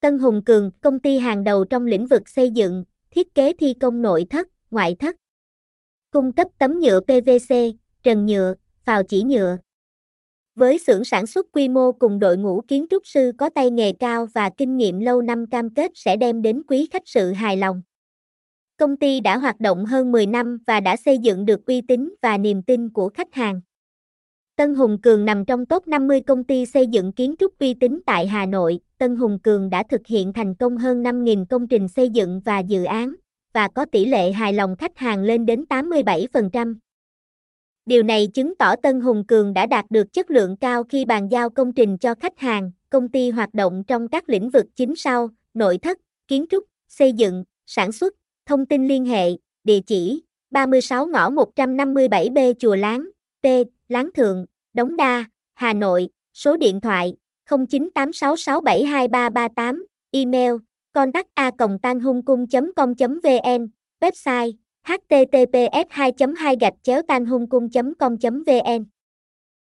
Tân Hùng Cường, công ty hàng đầu trong lĩnh vực xây dựng, thiết kế thi công nội thất, ngoại thất. Cung cấp tấm nhựa PVC, trần nhựa, phào chỉ nhựa. Với xưởng sản xuất quy mô cùng đội ngũ kiến trúc sư có tay nghề cao và kinh nghiệm lâu năm cam kết sẽ đem đến quý khách sự hài lòng. Công ty đã hoạt động hơn 10 năm và đã xây dựng được uy tín và niềm tin của khách hàng. Tân Hùng Cường nằm trong top 50 công ty xây dựng kiến trúc uy tín tại Hà Nội. Tân Hùng Cường đã thực hiện thành công hơn 5.000 công trình xây dựng và dự án, và có tỷ lệ hài lòng khách hàng lên đến 87%. Điều này chứng tỏ Tân Hùng Cường đã đạt được chất lượng cao khi bàn giao công trình cho khách hàng. Công ty hoạt động trong các lĩnh vực chính sau: nội thất, kiến trúc, xây dựng, sản xuất. Thông tin liên hệ, địa chỉ 36 ngõ 157B Chùa Láng, T, Láng Thượng, Đống Đa, Hà Nội, số điện thoại 0986672338, email contact.a.tanhungkung.com.vn, website https 2 2 gạch chéo tanhungkung com vn.